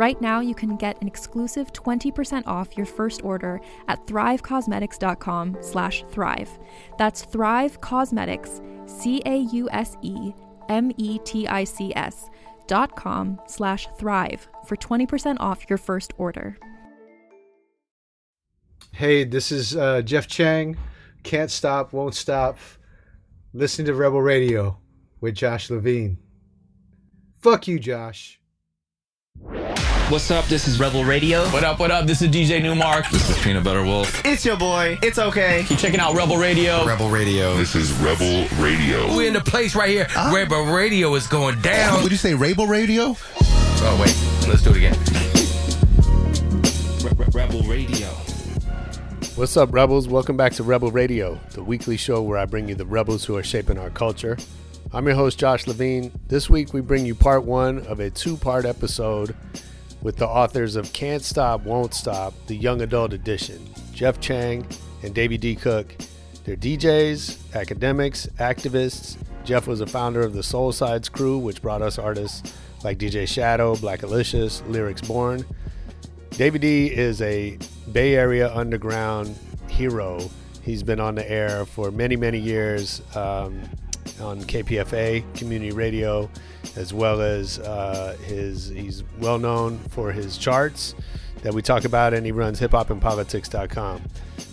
Right now, you can get an exclusive 20% off your first order at thrivecausemetics.com slash thrive. That's Thrive Causemetics, C-A-U-S-E-M-E-T-I-C-S dot com slash thrive for 20% off your first order. Hey, this is uh, Jeff Chang. Can't stop, won't stop. Listening to Rebel Radio with Josh Levine. Fuck you, Josh. What's up? This is Rebel Radio. What up, what up? This is DJ Nu-Mark. This is Peanut Butter Wolf. It's your boy. It's okay. Keep checking out Rebel Radio. Rebel Radio. This is Rebel Radio. We're in the place right here. Uh, Rebel Radio is going down. Would you say Rebel Radio? Oh, wait. Let's do it again. Rebel Radio. What's up, Rebels? Welcome back to Rebel Radio, the weekly show where I bring you the rebels who are shaping our culture. I'm your host, Josh Levine. This week, we bring you part one of a two part episode with the authors of Can't Stop, Won't Stop, the Young Adult Edition, Jeff Chang and Davey D. Cook. They're DJs, academics, activists. Jeff was a founder of the Solesides crew, which brought us artists like DJ Shadow, Blackalicious, Lyrics Born. Davey D is a Bay Area underground hero. He's been on the air for many, many years. Um, on KPFA community radio, as well as uh, his. He's well known for his charts that we talk about, and he runs hiphopandpolitics.com.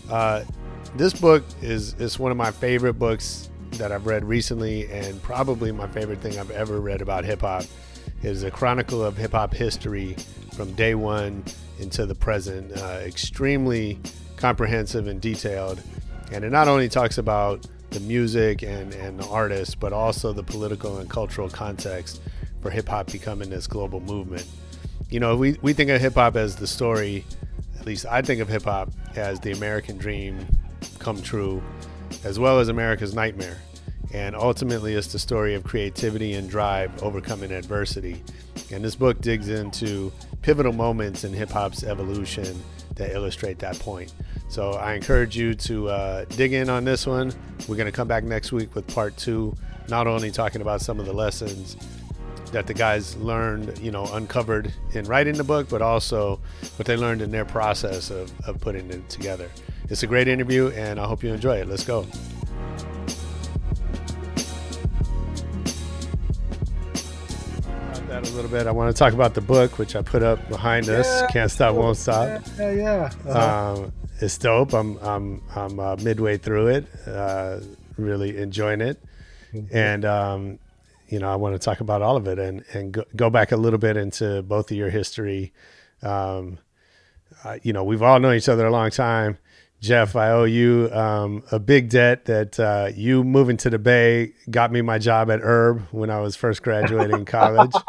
Uh, this book is is one of my favorite books that I've read recently, and probably my favorite thing I've ever read about hip hop. Is a chronicle of hip hop history from day one into the present. Uh, extremely comprehensive and detailed, and it not only talks about the music and, and the artists, but also the political and cultural context for hip hop becoming this global movement. You know, we, we think of hip hop as the story, at least I think of hip hop as the American dream come true, as well as America's nightmare. And ultimately, it's the story of creativity and drive overcoming adversity. And this book digs into pivotal moments in hip hop's evolution that illustrate that point. So I encourage you to uh, dig in on this one. We're going to come back next week with part two, not only talking about some of the lessons that the guys learned, you know, uncovered in writing the book, but also what they learned in their process of, of putting it together. It's a great interview, and I hope you enjoy it. Let's go. That a little bit. I want to talk about the book, which I put up behind us. Can't stop, won't stop. Yeah, yeah. Uh-huh. Um, it's dope. I'm I'm I'm uh, midway through it, uh, really enjoying it, mm-hmm. and um, you know I want to talk about all of it and and go, go back a little bit into both of your history. Um, uh, you know we've all known each other a long time. Jeff, I owe you um, a big debt that uh, you moving to the Bay got me my job at URB when I was first graduating college.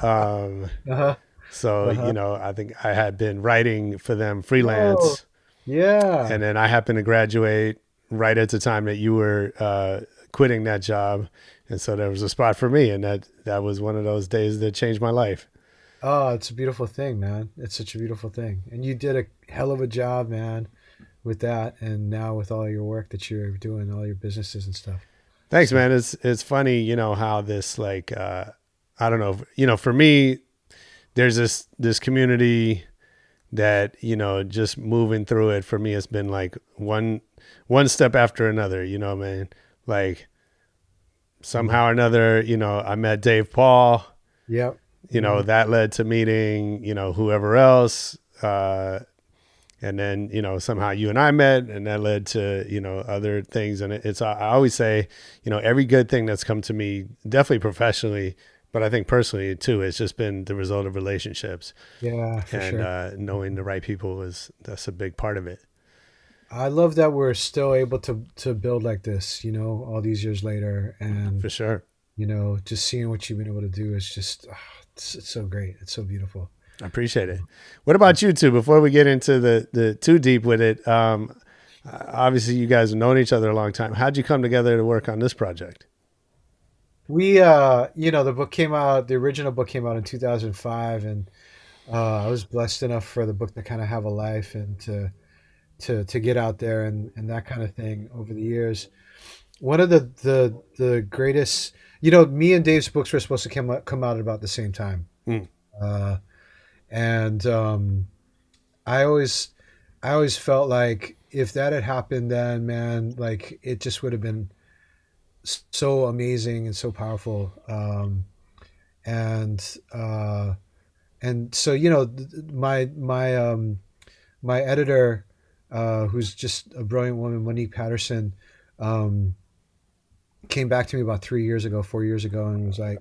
Um, uh-huh. So, uh-huh. you know, I think I had been writing for them freelance. Oh, yeah. And then I happened to graduate right at the time that you were uh, quitting that job. And so there was a spot for me. And that, that was one of those days that changed my life. Oh, it's a beautiful thing, man. It's such a beautiful thing. And you did a hell of a job, man, with that. And now with all your work that you're doing, all your businesses and stuff. Thanks, man. It's, it's funny, you know, how this, like, uh, I don't know, you know, for me, there's this this community that you know just moving through it for me has been like one one step after another. You know, man, like somehow or another, you know, I met Dave Paul. Yep. You know, that led to meeting, you know, whoever else. Uh, and then, you know, somehow you and I met and that led to, you know, other things. And it's, I always say, you know, every good thing that's come to me, definitely professionally, but I think personally too, it's just been the result of relationships. Yeah. For and sure. uh, knowing the right people is, that's a big part of it. I love that we're still able to to build like this, you know, all these years later, and For sure. you know, just seeing what you've been able to do is just, ah, it's, it's so great. It's so beautiful. I appreciate it. What about you two? Before we get into the the too deep with it, um, obviously you guys have known each other a long time. How'd you come together to work on this project? We, uh, you know, the book came out. The original book came out in 2005, and uh, I was blessed enough for the book to kind of have a life and to to to get out there and and that kind of thing over the years. One of the the the greatest, you know, me and Dave's books were supposed to come out, come out at about the same time, Hmm. uh, and um, I always I always felt like if that had happened, then man, like it just would have been so amazing and so powerful. Um, and uh, and so you know, my my um, my editor, uh, who's just a brilliant woman, Monique Patterson, um, came back to me about three years ago, four years ago, and was like,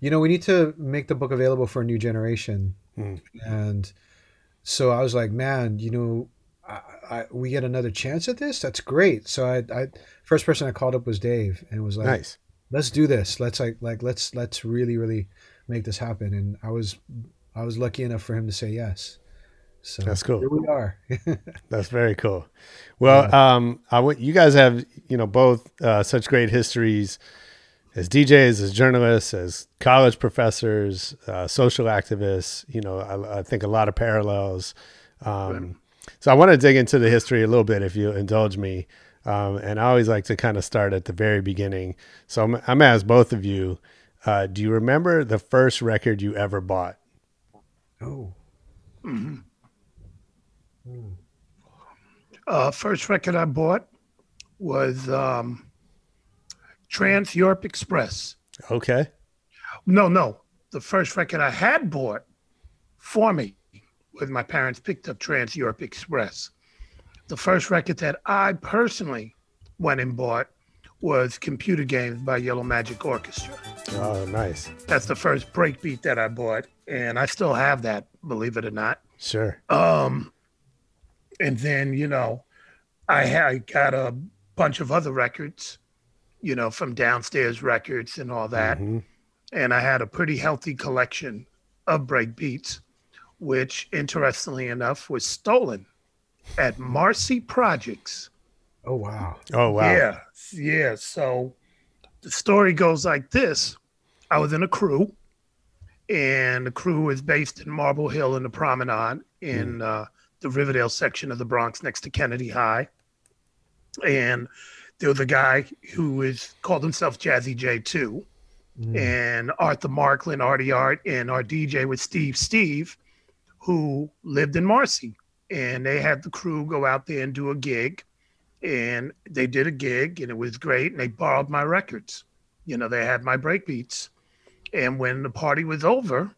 you know, we need to make the book available for a new generation. Hmm. And so I was like, man, you know, I, we get another chance at this. That's great. So I, I first person I called up was Dave, and was like, Nice. let's do this. Let's like like let's let's really really make this happen. And I was I was lucky enough for him to say yes. So That's cool. Here we are. That's very cool. Well, um, I want you guys have you know both uh, such great histories as DJs, as journalists, as college professors, uh, social activists. You know, I, I think a lot of parallels. Um, So I want to dig into the history a little bit, if you indulge me. Um, and I always like to kind of start at the very beginning. So I'm, I'm gonna ask both of you: uh, Do you remember the first record you ever bought? oh, uh, first record I bought was um, Trans Europe Express. Okay. No, no. The first record I had bought for me when my parents picked up Trans Europe Express. The first record that I personally went and bought was Computer Games by Yellow Magic Orchestra. Oh, nice. That's the first breakbeat that I bought, and I still have that, believe it or not. Sure. Um, and then you know, I had I got a bunch of other records, you know, from downstairs records and all that, Mhm. and I had a pretty healthy collection of break beats, which interestingly enough was stolen at Marcy Projects. oh wow. Oh, wow. Yeah, yeah. So the story goes like this: I was in a crew, and the crew is based in Marble Hill in the Promenade in uh, the Riverdale section of the Bronx, next to Kennedy High. And there was a guy who is called himself Jazzy J two, and Arthur Marklin, Artie Art, and our DJ was Steve Steve, who lived in Marcy. And they had the crew go out there and do a gig and they did a gig and it was great and they borrowed my records you know they had my breakbeats and when the party was over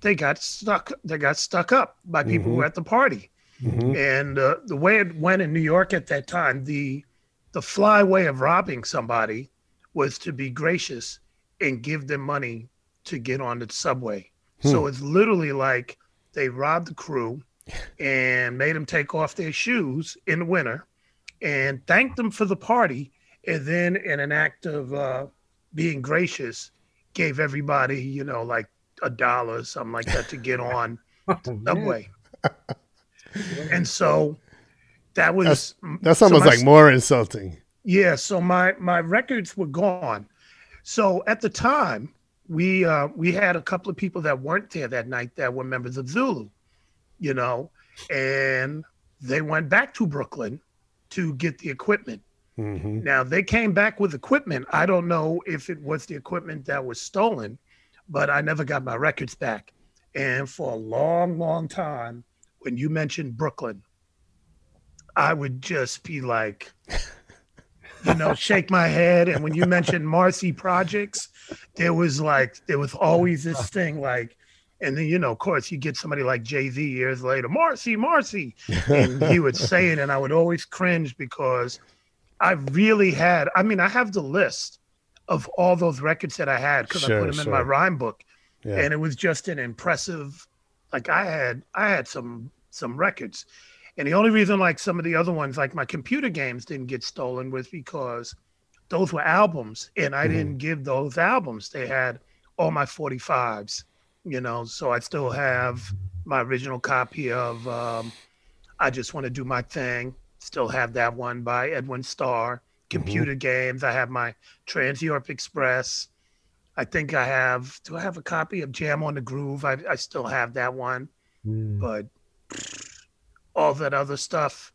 they got stuck they got stuck up by people who were at the party Mhm. and uh, the way it went in new york at that time the the fly way of robbing somebody was to be gracious and give them money to get on the subway so it's literally like they robbed the crew and made them take off their shoes in the winter and thanked them for the party. And then, in an act of uh, being gracious, gave everybody, you know, like a dollar or something like that to get on Oh, the subway. and so that was That's so almost my- like more insulting. yeah, so my my records were gone. So at the time, we uh, we had a couple of people that weren't there that night that were members of Zulu, you know, and they went back to Brooklyn to get the equipment. hmm Now they came back with equipment. I don't know if it was the equipment that was stolen, but I never got my records back. And for a long, long time, when you mentioned Brooklyn, I would just be like, you know, shake my head. And when you mentioned Marcy Projects, there was like, there was always this thing like, and then, you know, of course, you get somebody like Jay Z years later, Marcy, Marcy. And he would say it, and I would always cringe because I really had, I mean, I have the list of all those records that I had because Sure, I put them in my rhyme book. Yeah. And it was just an impressive, like I had, I had some, some records. And the only reason like some of the other ones, like my computer games didn't get stolen was because those were albums and I didn't give those albums. They had all my 45s, you know, so I still have my original copy of um, I Just Want to Do My Thing. Still have that one by Edwin Starr. Computer games. I have my Trans Europe Express. I think I have, do I have a copy of Jam on the Groove? I, I still have that one Mm. but all that other stuff,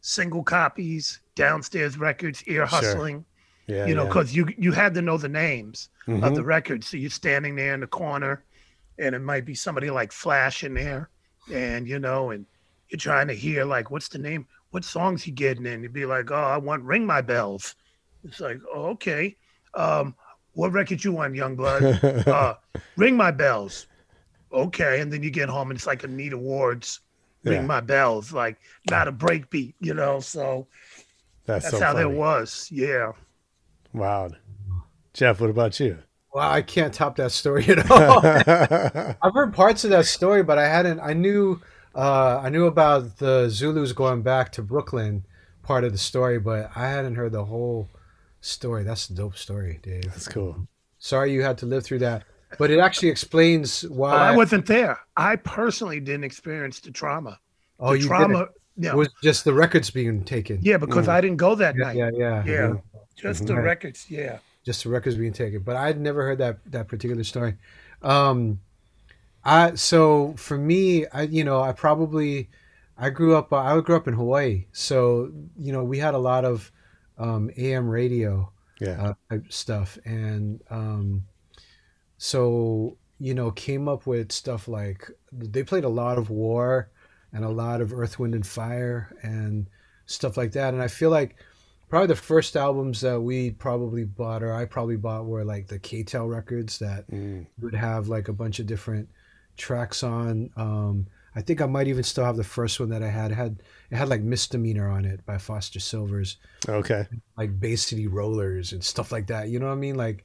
single copies, downstairs records, ear hustling, yeah, you know, yeah. because you you had to know the names Mhm. of the records. So you're standing there in the corner, and it might be somebody like Flash in there, and you know, and you're trying to hear like, what's the name? What songs he getting in? You'd be like, oh, I want Ring My Bells. It's like, oh, okay. Um, what record you want, young blood? uh, Ring My Bells. Okay, and then you get home and it's like Anita Ward's Yeah. Ring My Bells, like not a breakbeat, you know. So that's, that's so how funny. that was. Yeah. Wow. Jeff, what about you? Well, I can't top that story at all. I've heard parts of that story, but I hadn't. I knew, uh, I knew about the Zulus going back to Brooklyn, part of the story, but I hadn't heard the whole story. That's a dope story, Dave. That's cool. Sorry you had to live through that, but it actually explains why. Well, I wasn't there. I personally didn't experience the trauma. oh, the you trauma, didn't. yeah, It was just the records being taken. yeah, because I didn't go that yeah, night. yeah, yeah. Yeah. Just the records. Yeah. just the records being taken. But I'd never heard that that particular story. Um, I so for me, I you know I probably I grew up I grew up in Hawaii, so you know we had a lot of um, AM radio Yeah. uh, type stuff, and um, so you know came up with stuff like they played a lot of War and a lot of Earth, Wind and Fire and stuff like that, and I feel like probably the first albums that we probably bought or I probably bought were like the KTEL records that Mm. would have like a bunch of different tracks on. Um, I think I might even still have the first one that I had. It had it had like Misdemeanor on it by Foster Sylvers, Okay. like Bay City Rollers and stuff like that. You know what I mean? Like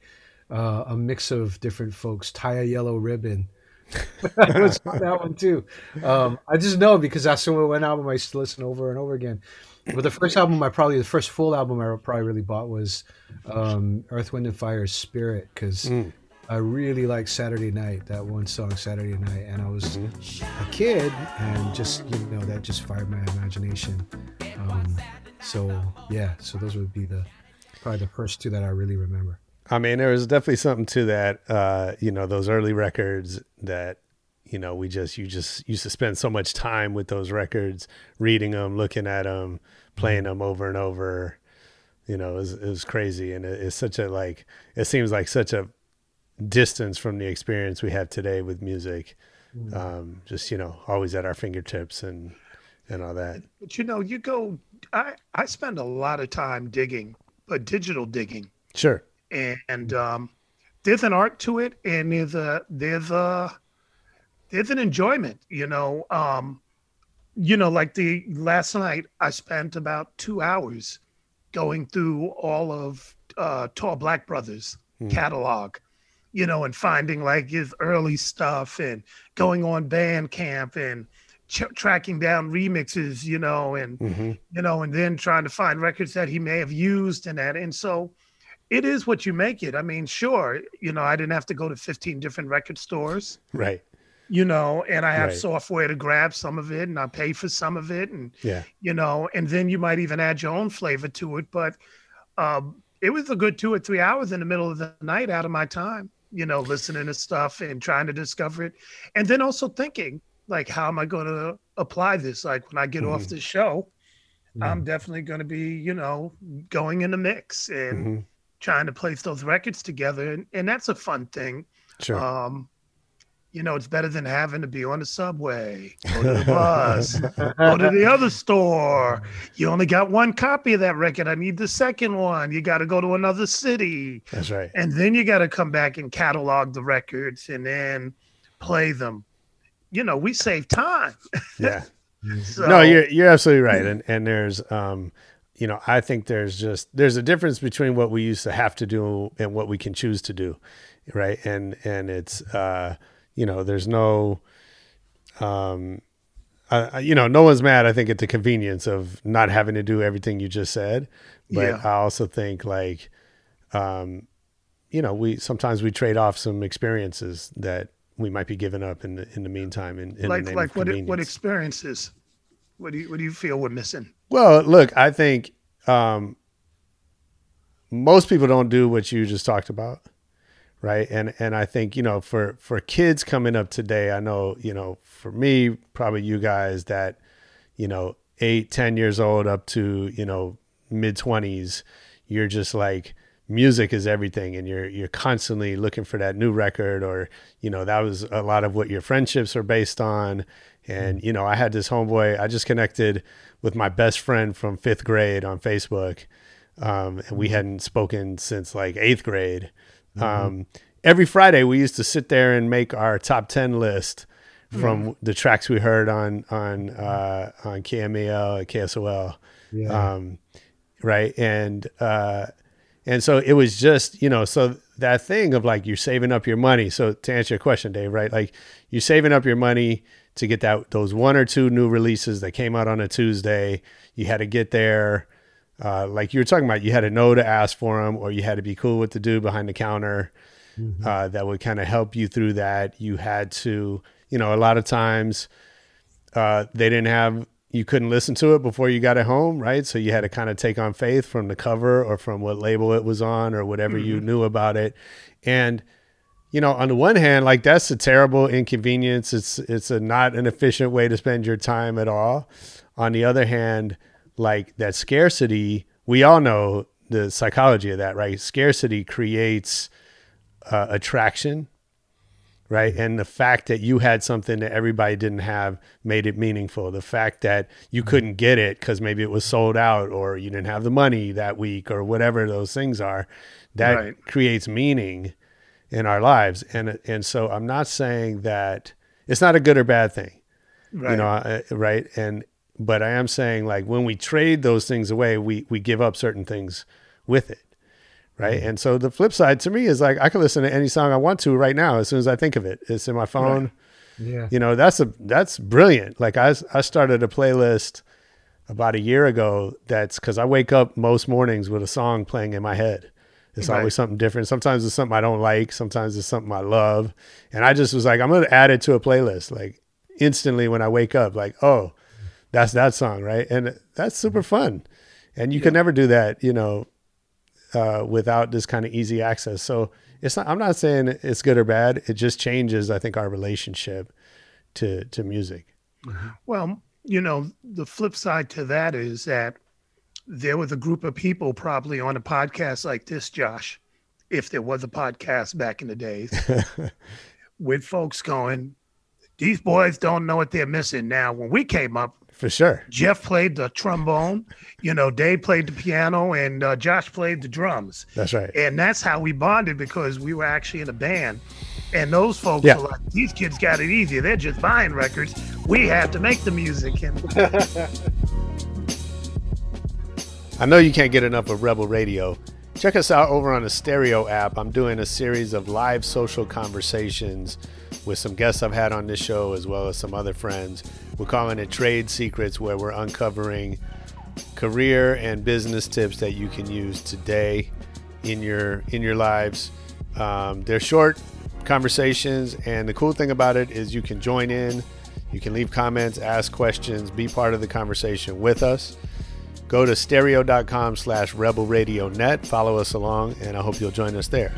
uh, a mix of different folks. Tie a Yellow Ribbon. was on that one too. Um, I just know because that's the one album I used to listen over and over again. But the first album I probably the first full album I probably really bought was um, Earth, Wind and Fire's Spirit because Mm. I really like Saturday Night that one song Saturday Night and I was a kid and just you know that just fired my imagination. Um, so yeah, so those would be the probably the first two that I really remember. I mean, there was definitely something to that. Uh, you know, those early records that, you know, we just, you just used to spend so much time with those records, reading them, looking at them, playing them over and over. You know, it was, it was crazy. And it, it's such a, like, it seems like such a distance from the experience we have today with music. Um, just, you know, always at our fingertips and, and all that. But you know, you go. I I spend a lot of time digging, but digital digging, Sure. And um, there's an art to it, and there's a there's a there's an enjoyment. You know, um, you know, like the last night, I spent about two hours going through all of uh, Tall Black Brothers catalog, you know, and finding like his early stuff and going on Bandcamp and ch- tracking down remixes, you know, and hmm you know, and then trying to find records that he may have used and that. And so it is what you make it. I mean, sure, you know, I didn't have to go to 15 different record stores, Right. you know, and I have Right. software to grab some of it and I pay for some of it. And, Yeah. you know, and then you might even add your own flavor to it. But um, it was a good two or three hours in the middle of the night out of my time, you know, listening to stuff and trying to discover it. And then also thinking, like, how am I going to apply this? Like, when I get off the show, I'm definitely going to be, you know, going in the mix and hmm trying to place those records together. And, and that's a fun thing. Sure. Um, you know, it's better than having to be on the subway, go to the bus, go to the other store. You only got one copy of that record. I need the second one. You got to go to another city. That's right. And then you got to come back and catalog the records and then play them. You know, we save time. Yeah. So, no, you're you're absolutely right. And and there's um you know, I think there's just there's a difference between what we used to have to do and what we can choose to do. Right. And and it's uh you know, there's no, um, uh, you know, no one's mad. I think at the convenience of not having to do everything you just said, but Yeah. I also think like, um, you know, we sometimes we trade off some experiences that we might be giving up in the in the meantime. In, in like the name like of what what experiences? What do you what do you feel we're missing? Well, look, I think um, most people don't do what you just talked about, right? And and I think you know for for kids coming up today, I know you know for me, probably you guys that you know eight, ten years old up to you know mid twenties, you're just like music is everything and you're you're constantly looking for that new record or you know that was a lot of what your friendships are based on and you know I had this homeboy I just connected with my best friend from 5th grade on Facebook um, and we hadn't spoken since like 8th grade. Um, every Friday we used to sit there and make our top 10 list from the tracks we heard on on uh, on KMEL KSOL Yeah. um, right? And uh, and so it was just you know so that thing of like you're saving up your money. So to answer your question dave right? Like you're saving up your money to get that those one or two new releases that came out on a tuesday you had to get there uh, like you were talking about you had to know to ask for them or you had to be cool with the dude behind the counter uh, that would kind of help you through that you had to you know a lot of times uh, they didn't have you couldn't listen to it before you got it home, right? So you had to kind of take on faith from the cover or from what label it was on or whatever you knew about it. And you know, on the one hand, like that's a terrible inconvenience. It's it's a not an efficient way to spend your time at all. On the other hand, like that scarcity, we all know the psychology of that, right? Scarcity creates uh, attraction right? And the fact that you had something that everybody didn't have made it meaningful. The fact that you couldn't get it because maybe it was sold out or you didn't have the money that week or whatever those things are, that Right. creates meaning in our lives. And and so I'm not saying that it's not a good or bad thing, Right. you know, uh, right? And but I am saying like when we trade those things away, we we give up certain things with it right? And so the flip side to me is like I can listen to any song I want to right now as soon as I think of it. It's in my phone. Yeah. You know, that's a that's brilliant. Like I I started a playlist about a year ago that's cuz I wake up most mornings with a song playing in my head. It's Right. always something different. Sometimes it's something I don't like, sometimes it's something I love. And I just was like I'm going to add it to a playlist like instantly when I wake up like, "Oh, that's that song, right?" And that's super fun. And you can never do that, you know, uh, without this kind of easy access. So it's not, I'm not saying it's good or bad. It just changes, I think, our relationship to to music. Well, you know, the flip side to that is that there was a group of people probably on a podcast like this, Josh, if there was a podcast back in the days, with folks going, these boys don't know what they're missing. Now, when we came up, For sure. Jeff played the trombone, you know, Dave played the piano, and uh, Josh played the drums. That's right. And that's how we bonded because we were actually in a band. And those folks Yeah. were like, these kids got it easy. They're just buying records. We have to make the music. And I know you can't get enough of Rebel Radio. Check us out over on the Stereo app. I'm doing a series of live social conversations with some guests I've had on this show as well as some other friends. We're calling it Trade Secrets, where we're uncovering career and business tips that you can use today in your in your lives. Um, they're short conversations, and the cool thing about it is you can join in, you can leave comments, ask questions, be part of the conversation with us. Go to stereo.com slash rebel radio net. Follow us along, and I hope you'll join us there.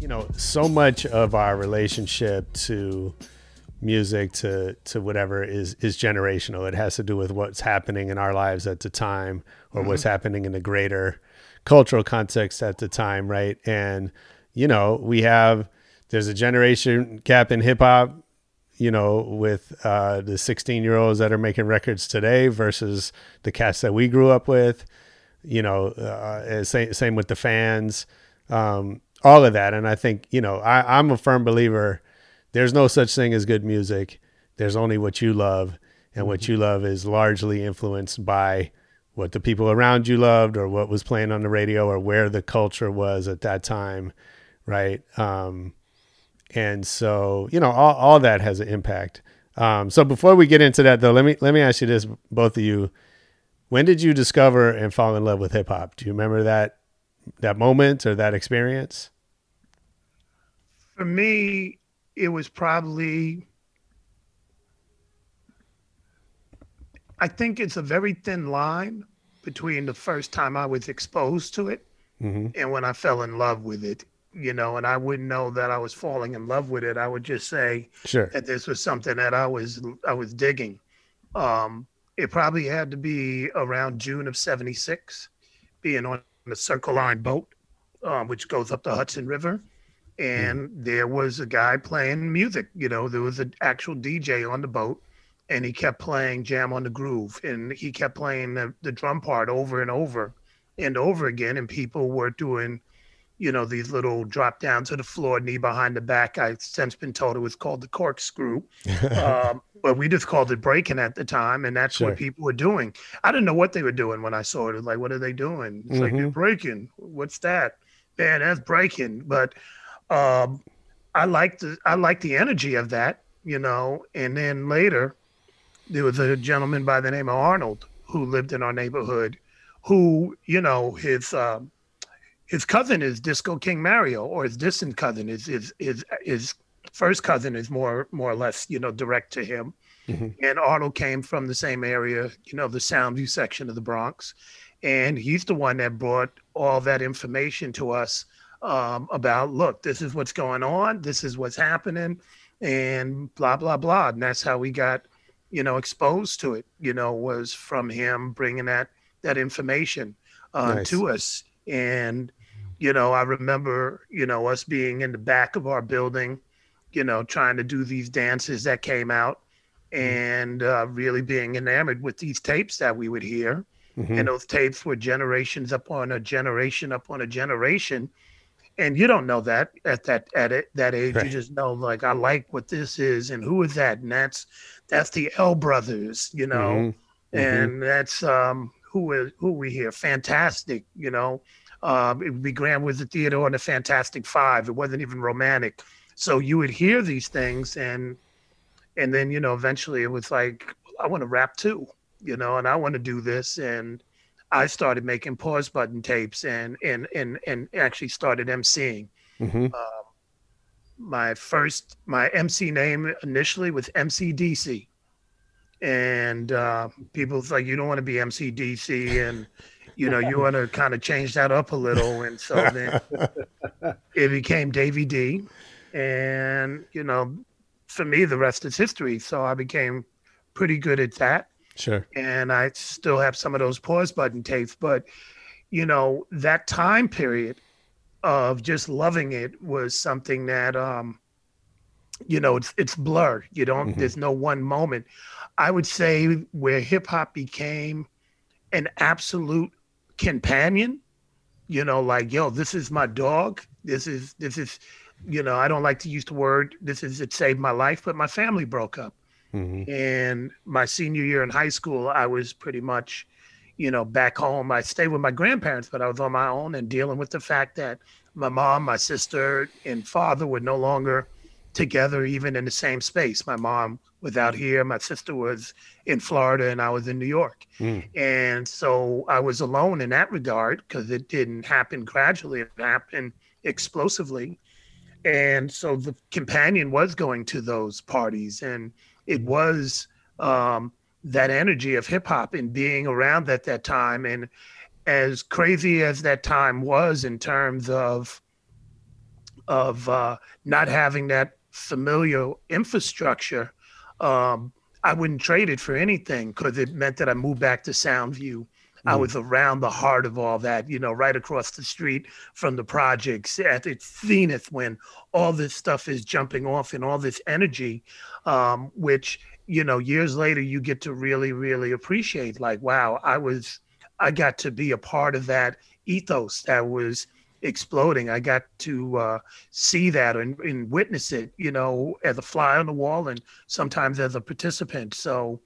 You know, so much of our relationship to music to to whatever is is generational. It has to do with what's happening in our lives at the time or what's mm-hmm. happening in the greater cultural context at the time, right? And you know, we have there's a generation gap in hip hop, you know, with uh, the 16 year olds that are making records today versus the cats that we grew up with. You know, uh, same same with the fans, um, all of that. And I think you know, I, I'm a firm believer. There's no such thing as good music. There's only what you love, and what you love is largely influenced by what the people around you loved or what was playing on the radio or where the culture was at that time right um, and so you know all, all that has an impact um, so before we get into that though let me let me ask you this both of you when did you discover and fall in love with hip hop do you remember that that moment or that experience For me, it was probably. I think it's a very thin line between the first time I was exposed to it mm-hmm. and when I fell in love with it. You know, and I wouldn't know that I was falling in love with it. I would just say sure that this was something that I was I was digging. Um, it probably had to be around June of '76, being on the Circle Line boat, um, which goes up the Hudson River, and there was a guy playing music. You know, there was an actual DJ on the boat, and he kept playing Jam on the Groove, and he kept playing the, the drum part over and over and over again, and people were doing you know, these little drop down to the floor, knee behind the back. I've since been told it was called the corkscrew, um, but we just called it breaking at the time, and that's Sure. what people were doing. I didn't know what they were doing when I saw it. Like, what are they doing? It's like they're breaking. What's that? Man, that's breaking. But um, I like the I like the energy of that, you know. And then later, there was a gentleman by the name of Arnold who lived in our neighborhood, who you know his. Um, his cousin is Disco King Mario, or his distant cousin is is is his first cousin is more more or less you know direct to him. And Arnold came from the same area, you know, the Soundview section of the Bronx, and he's the one that brought all that information to us um, about look, this is what's going on, this is what's happening, and blah blah blah. And that's how we got, you know, exposed to it. You know, was from him bringing that that information uh, Nice. to us. And you know, I remember, you know, us being in the back of our building, you know, trying to do these dances that came out and uh, really being enamored with these tapes that we would hear. And those tapes were generations upon a generation upon a generation. And you don't know that at that at it, that age. Right. You just know like I like what this is and who is that? And that's that's the L brothers, you know Mhm. and that's um who is who we hear fantastic you know um it would be grand wizard Theodore and the fantastic five. It wasn't even romantic. So you would hear these things and and then you know eventually it was like i want to rap too you know and i want to do this. And i started making pause button tapes and and and and actually started emceeing. Mhm. my first my MC name initially was MCDC, and uh, people's like, you don't want to be MCDC, and you know you want to kind of change that up a little, and so then it became Davy D, and you know, for me the rest is history. So I became pretty good at that Sure. and I still have some of those pause button tapes. But you know, that time period of just loving it was something that um you know it's it's blurred. You don't there's no one moment. I would say where hip hop became an absolute companion, you know, like, yo, this is my dog. This is this is you know, I don't like to use the word this is it saved my life, but my family broke up. Mm-hmm. And my senior year in high school, I was pretty much, you know, back home. I stayed with my grandparents, but I was on my own and dealing with the fact that my mom, my sister, and father were no longer together, even in the same space. My mom was out here, my sister was in Florida, and I was in New York. And so I was alone in that regard because it didn't happen gradually, it happened explosively and so the companion was going to those parties and it was um, that energy of hip hop and being around at that time and as crazy as that time was in terms of of uh, not having that familiar infrastructure um, i wouldn't trade it for anything because it meant that i moved back to soundview I was around the heart of all that, you know, right across the street from the projects at its zenith when all this stuff is jumping off and all this energy, um, which, you know, years later you get to really, really appreciate. Like, wow, I was, I got to be a part of that ethos that was exploding. I got to uh, see that and, and witness it, you know, as a fly on the wall and sometimes as a participant. So,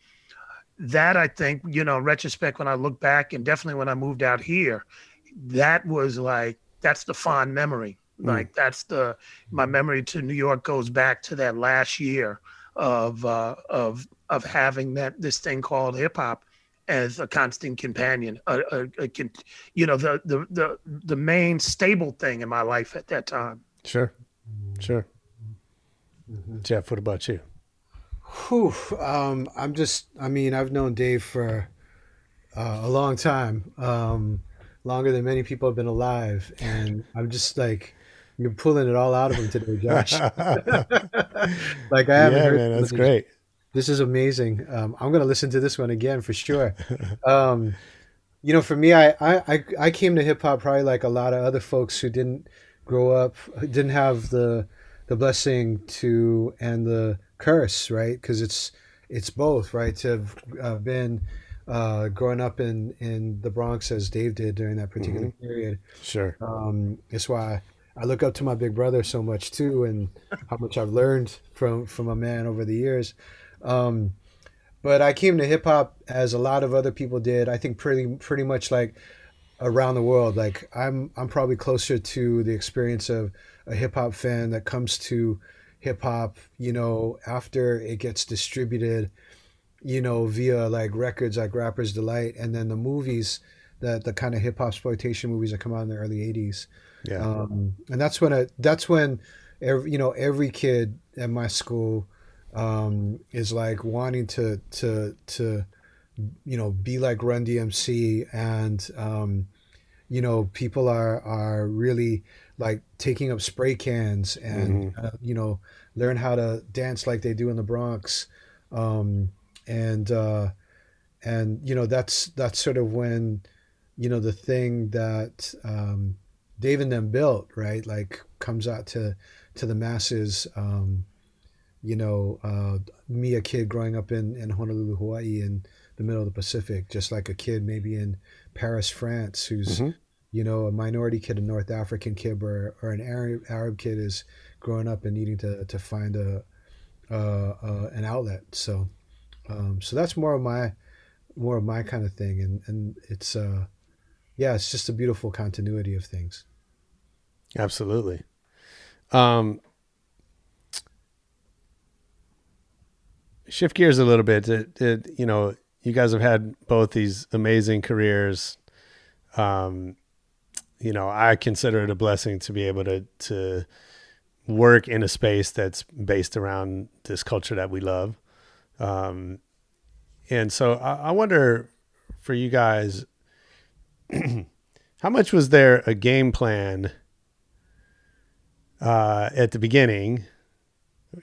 that I think, you know, in retrospect, when I look back and definitely when I moved out here, that was like, that's the fond memory. Mm. Like that's the, my memory to New York goes back to that last year of, uh, of, of having that, this thing called hip hop as a constant companion, a, a, a con- you know, the, the, the, the main stable thing in my life at that time. Sure. Sure. Jeff, what about you? Whew, um, I'm just, I mean, I've known Dave for uh, a long time, um, longer than many people have been alive. And I'm just like, you're pulling it all out of him today, Josh. like I haven't yeah, heard man, that's great. This is amazing. Um, I'm going to listen to this one again for sure. Um, you know, for me, I, I, I- came to hip hop probably like a lot of other folks who didn't grow up, didn't have the, the blessing to, and the curse, right? Cause it's, it's both, right? To have uh, been, uh, growing up in, in the Bronx as Dave did during that particular period. Sure. Um, it's why I look up to my big brother so much too, and how much I've learned from from a man over the years. Um, but I came to hip hop as a lot of other people did. I think pretty pretty much like around the world. Like I'm I'm probably closer to the experience of a hip hop fan that comes to hip hop, you know, after it gets distributed, you know, via like records like Rapper's Delight, and then the movies that the kind of hip hop exploitation movies that come out in the early '80s Yeah. um, and that's when I, that's when every, you know every kid at my school um, is like wanting to to to you know be like Run DMC and um, you know people are are really like taking up spray cans and uh, you know learn how to dance like they do in the Bronx um, and uh, and you know that's that's sort of when you know the thing that um, Dave and them built, right? Like comes out to to the masses. Um, you know, uh, me, a kid growing up in in Honolulu, Hawaii, in the middle of the Pacific, just like a kid maybe in Paris, France, who's Mhm. you know a minority kid, a North African kid, or or an Arab Arab kid is growing up and needing to to find a uh, uh, an outlet. So, um, so that's more of my more of my kind of thing, and and it's uh, yeah, it's just a beautiful continuity of things. Absolutely. Um, shift gears a little bit. It, it, you know, you guys have had both these amazing careers. Um, you know, I consider it a blessing to be able to to work in a space that's based around this culture that we love. Um, and so I, I wonder for you guys, how much was there a game plan uh, at the beginning,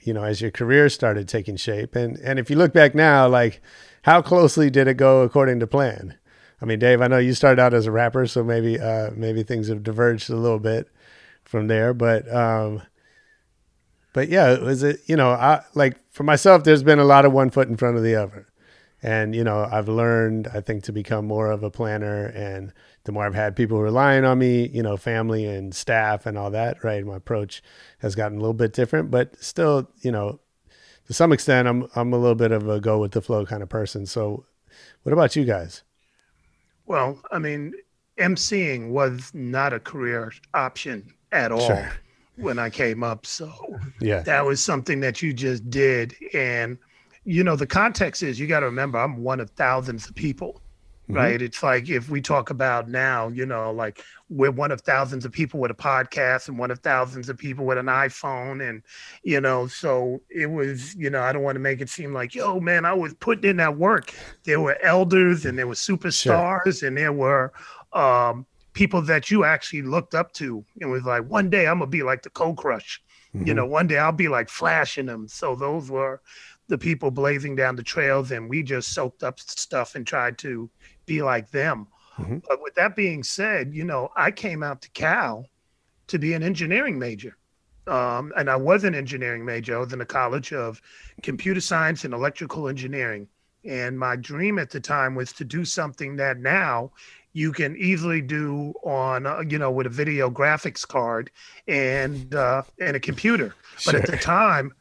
you know, as your career started taking shape. And and if you look back now, like how closely did it go according to plan? I mean, Dave, I know you started out as a rapper, so maybe uh, maybe things have diverged a little bit from there. But um, but yeah, was it you know, I like for myself, there's been a lot of one foot in front of the other. And you know, I've learned, I think, to become more of a planner, and the more I've had people relying on me, you know, family and staff and all that, right? My approach has gotten a little bit different, but still, you know, to some extent, I'm I'm a little bit of a go with the flow kind of person. So, what about you guys? Well, I mean, emceeing was not a career option at all Sure. when I came up. So Yeah, that was something that you just did. And, you know, the context is you got to remember, I'm one of thousands of people, right? It's like if we talk about now, you know, like we're one of thousands of people with a podcast and one of thousands of people with an iPhone. And, you know, so it was, you know, I don't want to make it seem like, yo, man, I was putting in that work. There were elders and there were superstars and there were, um, people that you actually looked up to and was like, one day I'm gonna be like the Cold Crush. You know, one day I'll be like flashing them. So those were the people blazing down the trails, and we just soaked up stuff and tried to be like them. Mm-hmm. But with that being said, you know, I came out to Cal to be an engineering major. Um, and I was an engineering major. I was in the College of Computer Science and Electrical Engineering. And my dream at the time was to do something that now you can easily do on, uh, you know, with a video graphics card and uh, and a computer. But at the time,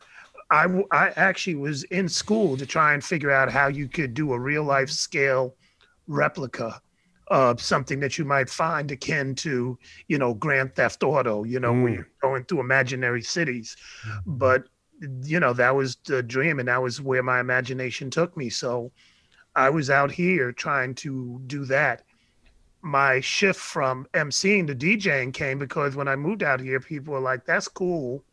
I, I actually was in school to try and figure out how you could do a real life scale replica of something that you might find akin to, you know, Grand Theft Auto, you know, mm. when you're going through imaginary cities. But, you know, that was the dream and that was where my imagination took me. So I was out here trying to do that. My shift from emceeing to DJing came because when I moved out here, people were like, that's cool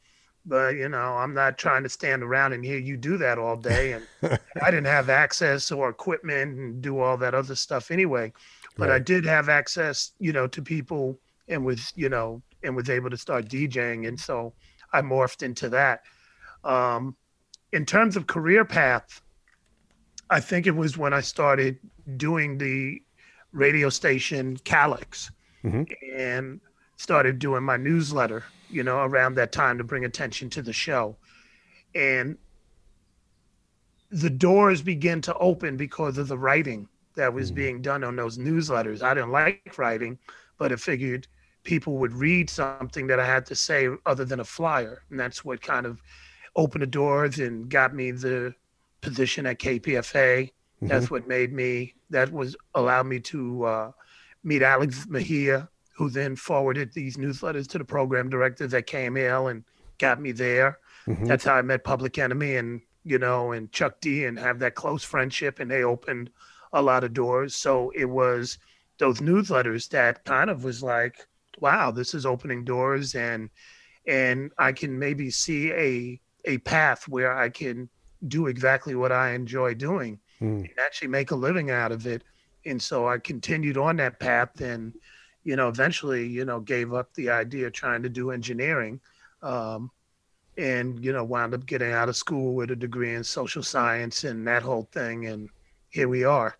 but you know i'm not trying to stand around and hear you do that all day and i didn't have access or equipment and do all that other stuff anyway but right. i did have access you know to people and was you know and was able to start djing and so i morphed into that um, in terms of career path i think it was when i started doing the radio station KALX mm-hmm. and started doing my newsletter you know, around that time to bring attention to the show. And the doors began to open because of the writing that was mm. being done on those newsletters. I didn't like writing, but I figured people would read something that I had to say other than a flyer. And that's what kind of opened the doors and got me the position at KPFA. Mm-hmm. That's what made me, that was allowed me to uh, meet Alex Mejia, who then forwarded these newsletters to the program directors at KMEL and got me there. Mm-hmm. That's how I met Public Enemy and you know and Chuck D and have that close friendship and they opened a lot of doors. So it was those newsletters that kind of was like, wow, this is opening doors and and I can maybe see a a path where I can do exactly what I enjoy doing mm. and actually make a living out of it. And so I continued on that path and you know, eventually, you know, gave up the idea of trying to do engineering. Um, and, you know, wound up getting out of school with a degree in social science and that whole thing. And here we are,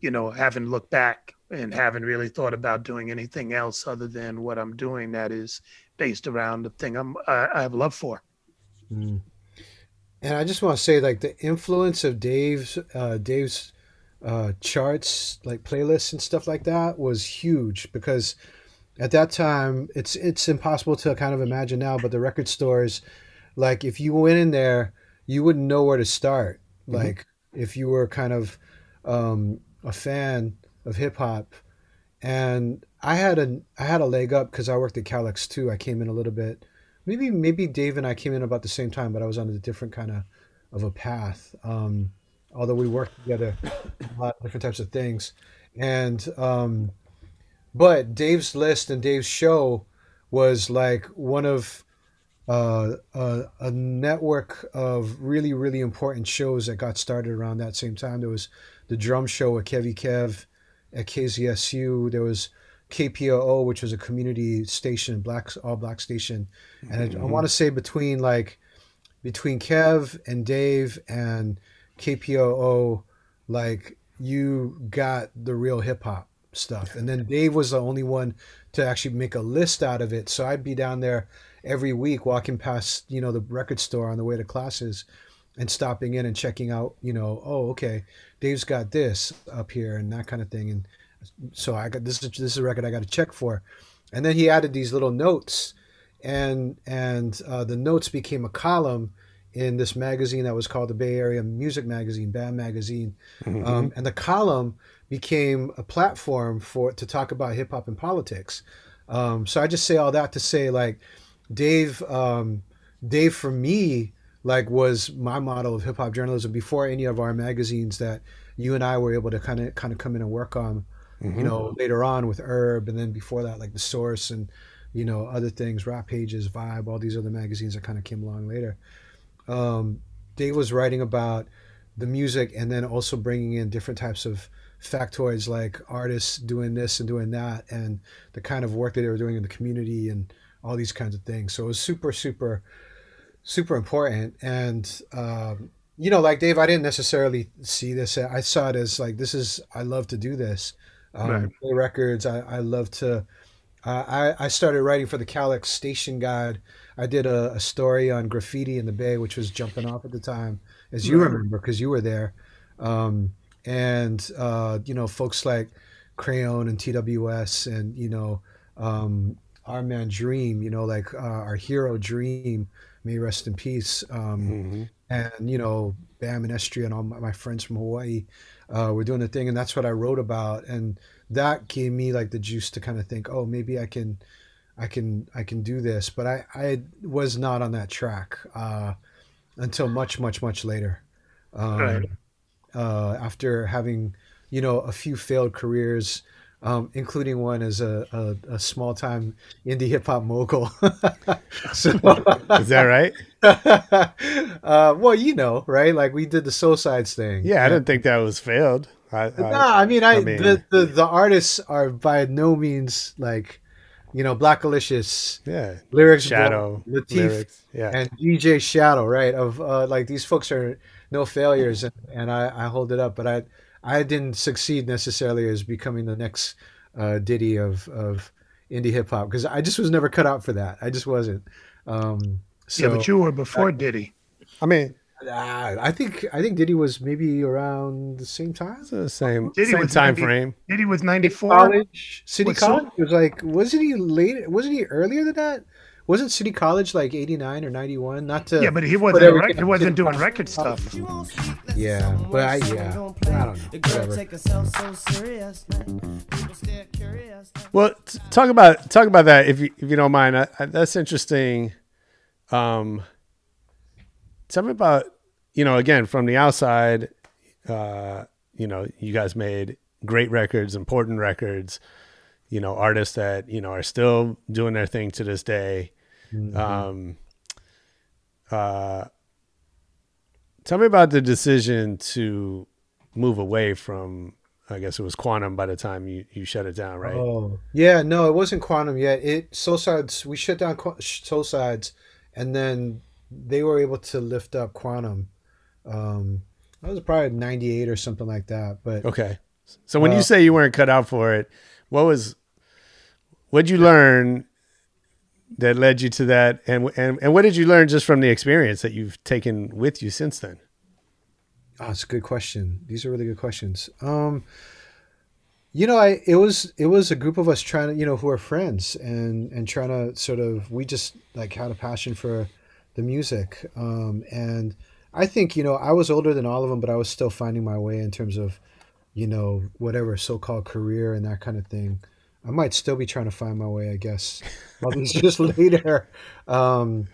you know, having looked back and haven't really thought about doing anything else other than what I'm doing that is based around the thing I'm, I, I have love for. Mm. And I just want to say, like, the influence of Dave's, uh, Dave's uh, charts, like playlists and stuff like that, was huge because at that time it's it's impossible to kind of imagine now. But the record stores, like if you went in there, you wouldn't know where to start. Mm-hmm. Like if you were kind of um, a fan of hip hop, and I had a I had a leg up because I worked at KALX too. I came in a little bit. Maybe maybe Dave and I came in about the same time, but I was on a different kind of of a path. Um, although we worked together a lot of different types of things. And um, but Dave's list and Dave's show was like one of uh, a, a, network of really really important shows that got started around that same time. There was the drum show at Kevy Kev at KZSU. There was KPOO, which was a community station, black all black station, and I, I mm-hmm. want to say between like between Kev and Dave and KPOO, like you got the real hip hop stuff. And then Dave was the only one to actually make a list out of it. So I'd be down there every week walking past, you know, the record store on the way to classes and stopping in and checking out, you know, oh, okay, Dave's got this up here and that kind of thing. And so I got this is this is a record I got to check for. And then he added these little notes and and uh, the notes became a column in this magazine that was called the Bay Area Music Magazine, BAM Magazine, mm-hmm. um, and the column became a platform for to talk about hip hop and politics. Um, so I just say all that to say, like, Dave, um, Dave for me, like, was my model of hip hop journalism before any of our magazines that you and I were able to kind of kind of come in and work on. Mm-hmm. You know, later on with URB, and then before that, like the Source and you know other things, Rap Pages, Vibe, all these other magazines that kind of came along later um, Dave was writing about the music and then also bringing in different types of factoids like artists doing this and doing that and the kind of work that they were doing in the community and all these kinds of things. So it was super, super, super important. And, um, you know, like Dave, I didn't necessarily see this. I saw it as like, this is, I love to do this. um, Right. play records. I, I love to. Uh, I I started writing for the KALX Station Guide. I did a, a story on graffiti in the Bay, which was jumping off at the time, as you remember, because you were there. Um, and uh, you know, folks like Crayon and TWS, and you know, um, our man Dream. You know, like uh, our hero Dream, may rest in peace. Um, Mhm. and you know Bam and Estria and all my, my friends from Hawaii uh, were doing the thing, and that's what I wrote about, and that gave me like the juice to kind of think, oh, maybe I can, I can, I can do this. But I, I was not on that track uh, until much, much, much later. Um, Right. uh, after having, you know, a few failed careers. Um, including one as a, a, a small time indie hip hop mogul. so, Is that right? uh, well, you know, right? Like we did the Solesides thing. Yeah, I didn't think that was failed. I, I, Nah, I mean, I, I mean- the, the the artists are by no means like, you know, Blackalicious, yeah, lyrics, Shadow Lateef, lyrics. Yeah, and DJ Shadow, right? Of uh, like these folks are no failures, and, and I, I hold it up, but I I didn't succeed necessarily as becoming the next uh, Diddy of of indie hip hop because I just was never cut out for that. I just wasn't. Um, so yeah, but you were before Diddy. I mean, ah, I think I think Diddy was maybe around the same time. it's the same Diddy same time 90 frame. Diddy was ninety four. college city What's so- college was like wasn't he late wasn't he earlier than that wasn't city college like 89 or 91 not to Yeah, but he wasn't. everything Rec- he wasn't doing College. record stuff. yeah but i yeah i don't know whatever Well, t- talk about talk about that if you if you don't mind. I, I, that's interesting. Um, tell me about you know again from the outside. Uh, you know, you guys made great records, important records. You know, artists that you know are still doing their thing to this day. Um, uh, tell me about the decision to move away from. I guess it was Quannum by the time you, you shut it down, right? oh yeah no it wasn't Quannum yet it Solesides we shut down Solesides and then they were able to lift up Quannum um I was probably 98 or something like that but Okay. So when you Uh, say you weren't cut out for it, what was what'd you learn that led you to that and and and what did you learn just from the experience that you've taken with you since then? Oh, it's a good question. These are really good questions. Um, you know, I it was it was a group of us trying to you know who are friends and and trying to sort of we just like had a passion for the music. Um, and I think you know I was older than all of them, but I was still finding my way in terms of you know whatever so-called career and that kind of thing. I might still be trying to find my way, I guess. Well, it's just later. Um,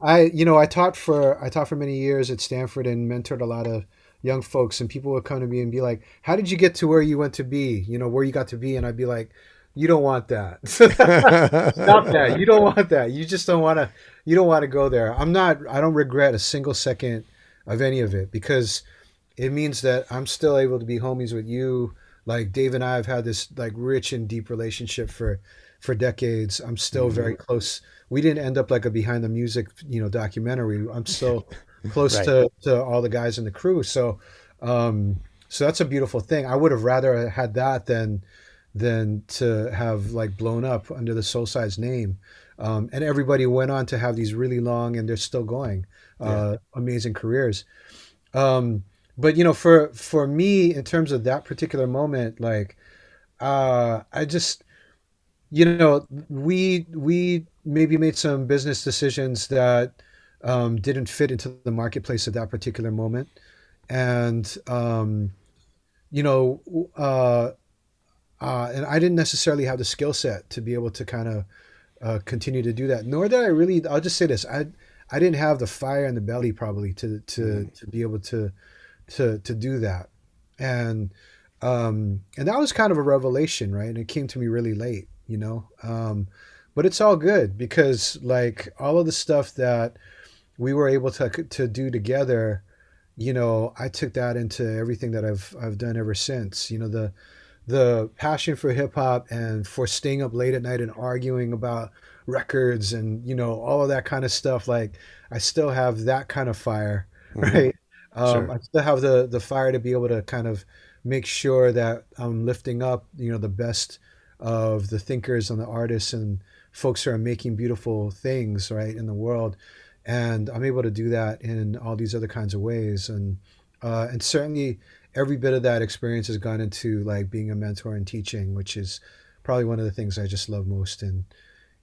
I you know I taught for I taught for many years at Stanford and mentored a lot of young folks and people would come to me and be like how did you get to where you went to be you know where you got to be and I'd be like you don't want that stop that you don't want that you just don't want to you don't want to go there. I'm not I don't regret a single second of any of it because it means that I'm still able to be homies with you. Like Dave and I have had this like rich and deep relationship for for decades. I'm still very close. We didn't end up like a behind the music you know documentary. I'm still close Right. to, to all the guys in the crew. So um so that's a beautiful thing. I would have rather had that than than to have like blown up under the Solesides name um and everybody went on to have these really long and they're still going uh amazing careers. Um but you know for for me in terms of that particular moment like uh i just you know we we maybe made some business decisions that um, didn't fit into the marketplace at that particular moment. And um, you know uh, uh, and i didn't necessarily have the skill set to be able to kind of uh, continue to do that nor did i really i'll just say this i i didn't have the fire in the belly probably to to to be able to to to do that. And um and that was kind of a revelation right? And it came to me really late you know? Um but it's all good because like all of the stuff that we were able to to do together you know i took that into everything that i've i've done ever since you know the the passion for hip hop and for staying up late at night and arguing about records and you know all of that kind of stuff like i still have that kind of fire right? Um, Sure. i still have the the fire to be able to kind of make sure that I'm lifting up, you know, the best of the thinkers and the artists and folks who are making beautiful things right in the world. And i'm able to do that in all these other kinds of ways. And uh, and certainly every bit of that experience has gone into like being a mentor and teaching which is probably one of the things i just love most in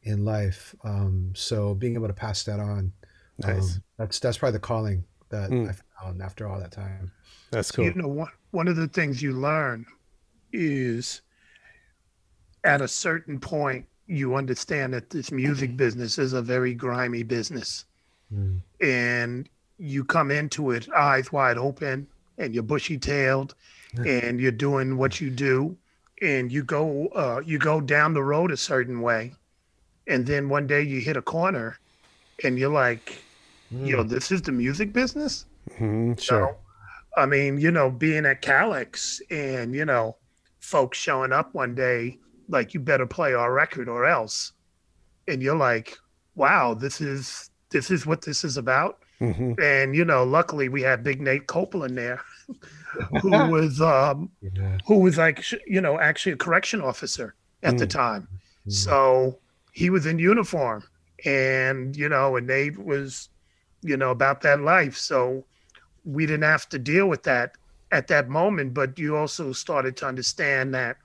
in life um, so being able to pass that on Nice. um, that's that's probably the calling that Mm. i found after all that time That's cool. You know, one, one of the things you learn is at a certain point, you understand that this music business is a very grimy business. Mm. And you come into it eyes wide open and you're bushy tailed and you're doing what you do and you go uh, you go down the road a certain way and then one day you hit a corner and you're like yo this is the music business Mhm, Sure. so, I mean, you know, being at KALX and, you know, folks showing up one day, like, you better play our record or else. And you're like, wow, this is this is what this is about. Hmm And, you know, luckily we had Big Nate Copeland there, who was um yeah. who was like, you know, actually a correction officer at the Mm. time. So he was in uniform and, you know, and Nate was, you know, about that life. So we didn't have to deal with that at that moment, but you also started to understand that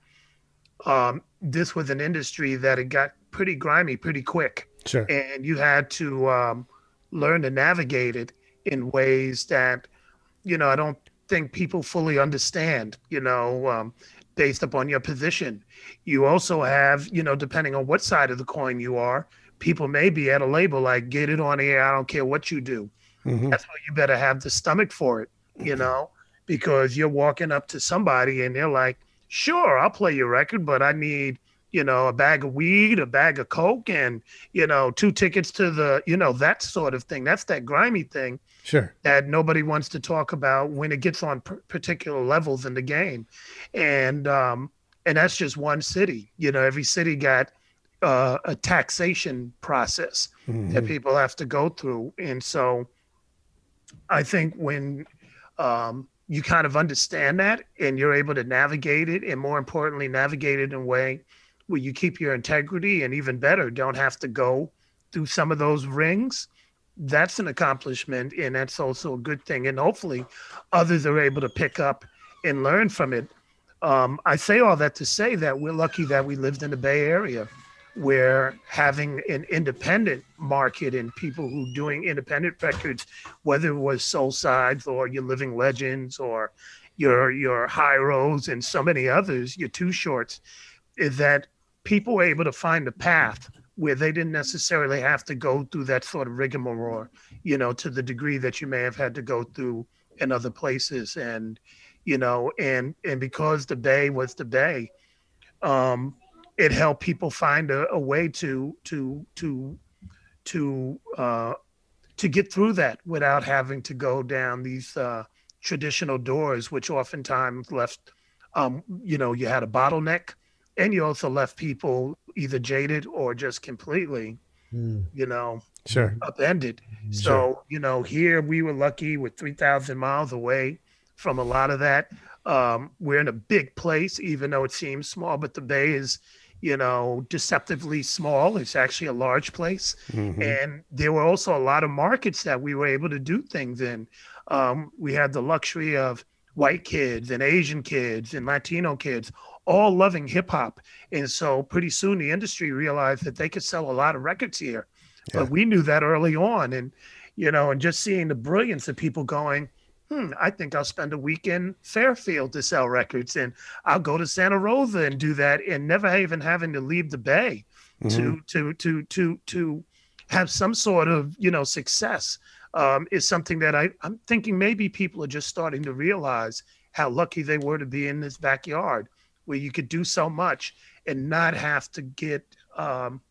um, this was an industry that it got pretty grimy pretty quick Sure. and you had to um, learn to navigate it in ways that you know i don't think people fully understand you know um, based upon your position. You also have you know depending on what side of the coin you are people may be at a label like get it on air i don't care what you do. Mhm. that's why you better have the stomach for it you know because you're walking up to somebody and they're like sure i'll play your record but i need you know a bag of weed a bag of coke and you know two tickets to the you know that sort of thing that's that grimy thing Sure. that nobody wants to talk about when it gets on p- particular levels in the game and um and that's just one city you know every city got uh, a taxation process that Mhm. people have to go through and so i think when um you kind of understand that and you're able to navigate it and more importantly navigate it in a way where you keep your integrity and even better don't have to go through some of those rings. That's an accomplishment and that's also a good thing and hopefully others are able to pick up and learn from it. Um, i say all that to say that we're lucky that we lived in the bay area where having an independent market and people who doing independent records whether it was Solesides or your living legends or your your high roads and so many others your two shorts is that people were able to find a path where they didn't necessarily have to go through that sort of rigmarole, you know, to the degree that you may have had to go through in other places. And, you know, and and because the Bay was the Bay, um, it helped people find a, a way to to to to uh, to get through that without having to go down these uh, traditional doors, which oftentimes left, um, you know, you had a bottleneck, and you also left people either jaded or just completely, Mm. you know, Sure. upended. So, you know, here we were lucky with 3,000 miles away from a lot of that. Um, we're in a big place, even though it seems small, but the Bay is, you know, deceptively small. It's actually a large place. Mhm. And there were also a lot of markets that we were able to do things in. Um, we had the luxury of white kids and Asian kids and Latino kids all loving hip hop. And so pretty soon the industry realized that they could sell a lot of records here. Yeah. But we knew that early on. And, you know, and just seeing the brilliance of people going, hmm, I think I'll spend a week in Fairfield to sell records and I'll go to Santa Rosa and do that and never even having to leave the Bay to to to to to have some sort of you know success um, is something that I, I'm thinking maybe people are just starting to realize how lucky they were to be in this backyard where you could do so much and not have to get um,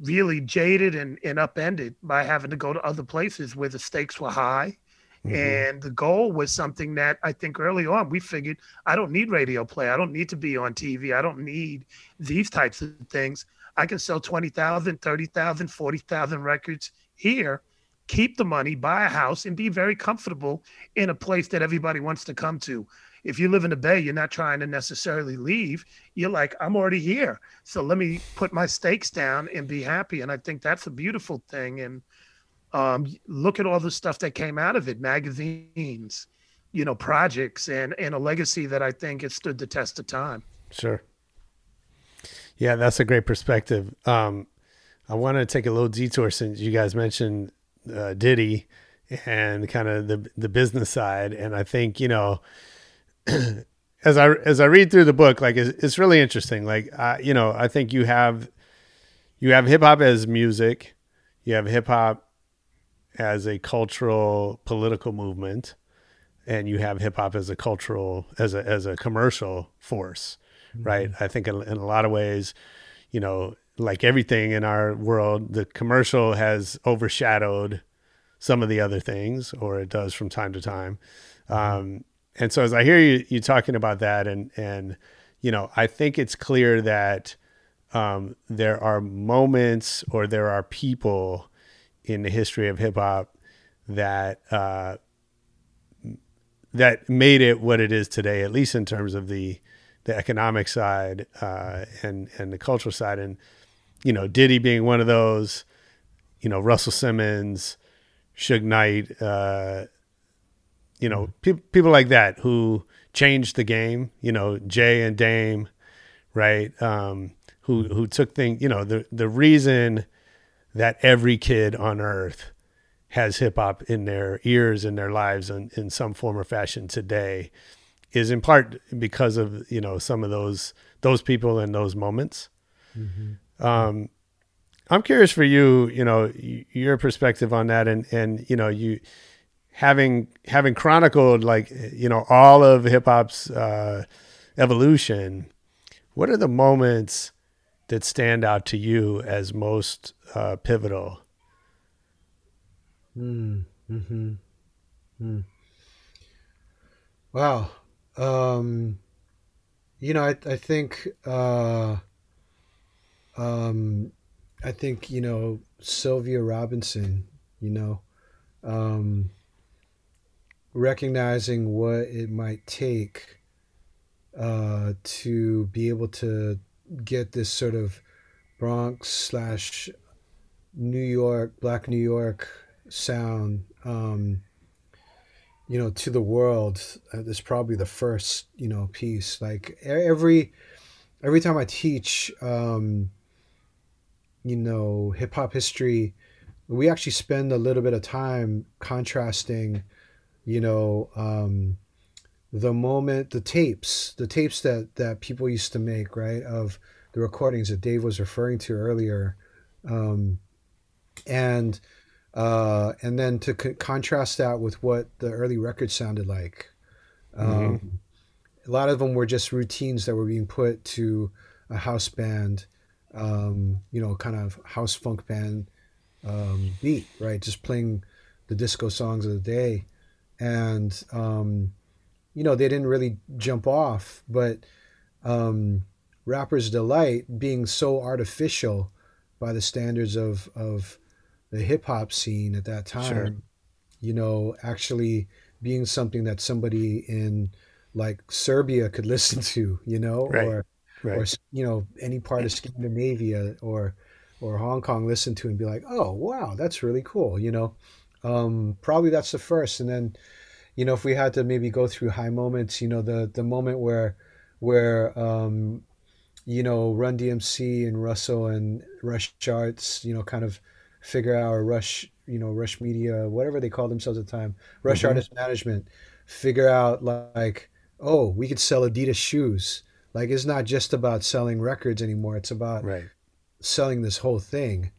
really jaded and, and upended by having to go to other places where the stakes were high. And the goal was something that I think early on we figured I don't need radio play. I don't need to be on TV. I don't need these types of things. I can sell 20,000, 30,000, 40,000 records here keep the money, buy a house, and be very comfortable in a place that everybody wants to come to. If you live in the Bay, you're not trying to necessarily leave. You're like, I'm already here. So let me put my stakes down and be happy. And I think that's a beautiful thing. And um, look at all the stuff that came out of it magazines, you know, projects, and, and a legacy that I think has stood the test of time. Sure. Yeah, that's a great perspective. Um, I want to take a little detour since you guys mentioned uh, Diddy and kind of the the business side, and I think you know, as I as I read through the book, like it's, it's really interesting. Like uh, you know, I think you have you have hip hop as music, you have hip hop as a cultural political movement, and you have hip hop as a cultural as a as a commercial force, mm-hmm. right? I think in, in a lot of ways, you know, like everything in our world, the commercial has overshadowed some of the other things, or it does from time to time. Um, and so, as I hear you, you talking about that, and and you know, I think it's clear that um, there are moments or there are people in the history of hip hop that uh, that made it what it is today, at least in terms of the the economic side uh, and and the cultural side, and you know, Diddy being one of those, you know, Russell Simmons, Suge Knight, uh, you know, pe- people like that who changed the game, you know, Jay and Dame, right? Um, who, who took things, you know, the, the reason that every kid on earth has hip hop in their ears in their lives in, in some form or fashion today is in part because of, you know, some of those, those people and those moments. Mm-hmm. Um, I'm curious for you, you know, your perspective on that, and and you know, you having having chronicled like you know all of hip hop's uh, evolution. What are the moments that stand out to you as most uh, pivotal? Hmm. Hmm. Hmm. Wow. Um, you know, I I think. Uh, um, I think you know Sylvia Robinson. You know, um, recognizing what it might take uh, to be able to get this sort of Bronx slash New York, Black New York sound, um, you know, to the world. Uh, probably the first, you know, piece. Like every every time I teach, um, you know, hip hop history, we actually spend a little bit of time contrasting, you know, um, the moment, the tapes, the tapes that that people used to make, right, of the recordings that Dave was referring to earlier, um, and uh, and then to c- contrast that with what the early records sounded like. Um, mm-hmm. A lot of them were just routines that were being put to a house band um, you know, kind of house funk band um, beat, right? Just playing the disco songs of the day. And, um, you know, they didn't really jump off, but um, Rapper's Delight being so artificial by the standards of, of the hip hop scene at that time, sure. you know, actually being something that somebody in like Serbia could listen to, you know, right. or right. or you know any part of Scandinavia or or Hong Kong listen to and be like, oh wow, that's really cool. You know, um, probably that's the first, and then you know if we had to maybe go through high moments, you know the the moment where where um, you know Run DMC and Russell and Rush Arts, you know, kind of figure out or Rush, you know, Rush Media, whatever they call themselves at the time, Rush mm-hmm. Artist Management, figure out like, oh, we could sell Adidas shoes like it's not just about selling records anymore. It's about right. selling this whole thing.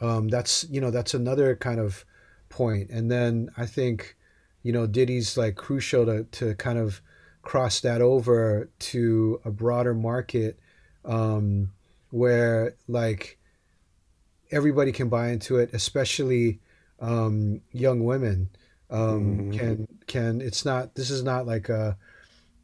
Um, that's you know that's another kind of point. And then I think you know Diddy's like crucial to to kind of cross that over to a broader market um, where like everybody can buy into it, especially um, young women um, mm-hmm. can can. It's not. This is not like a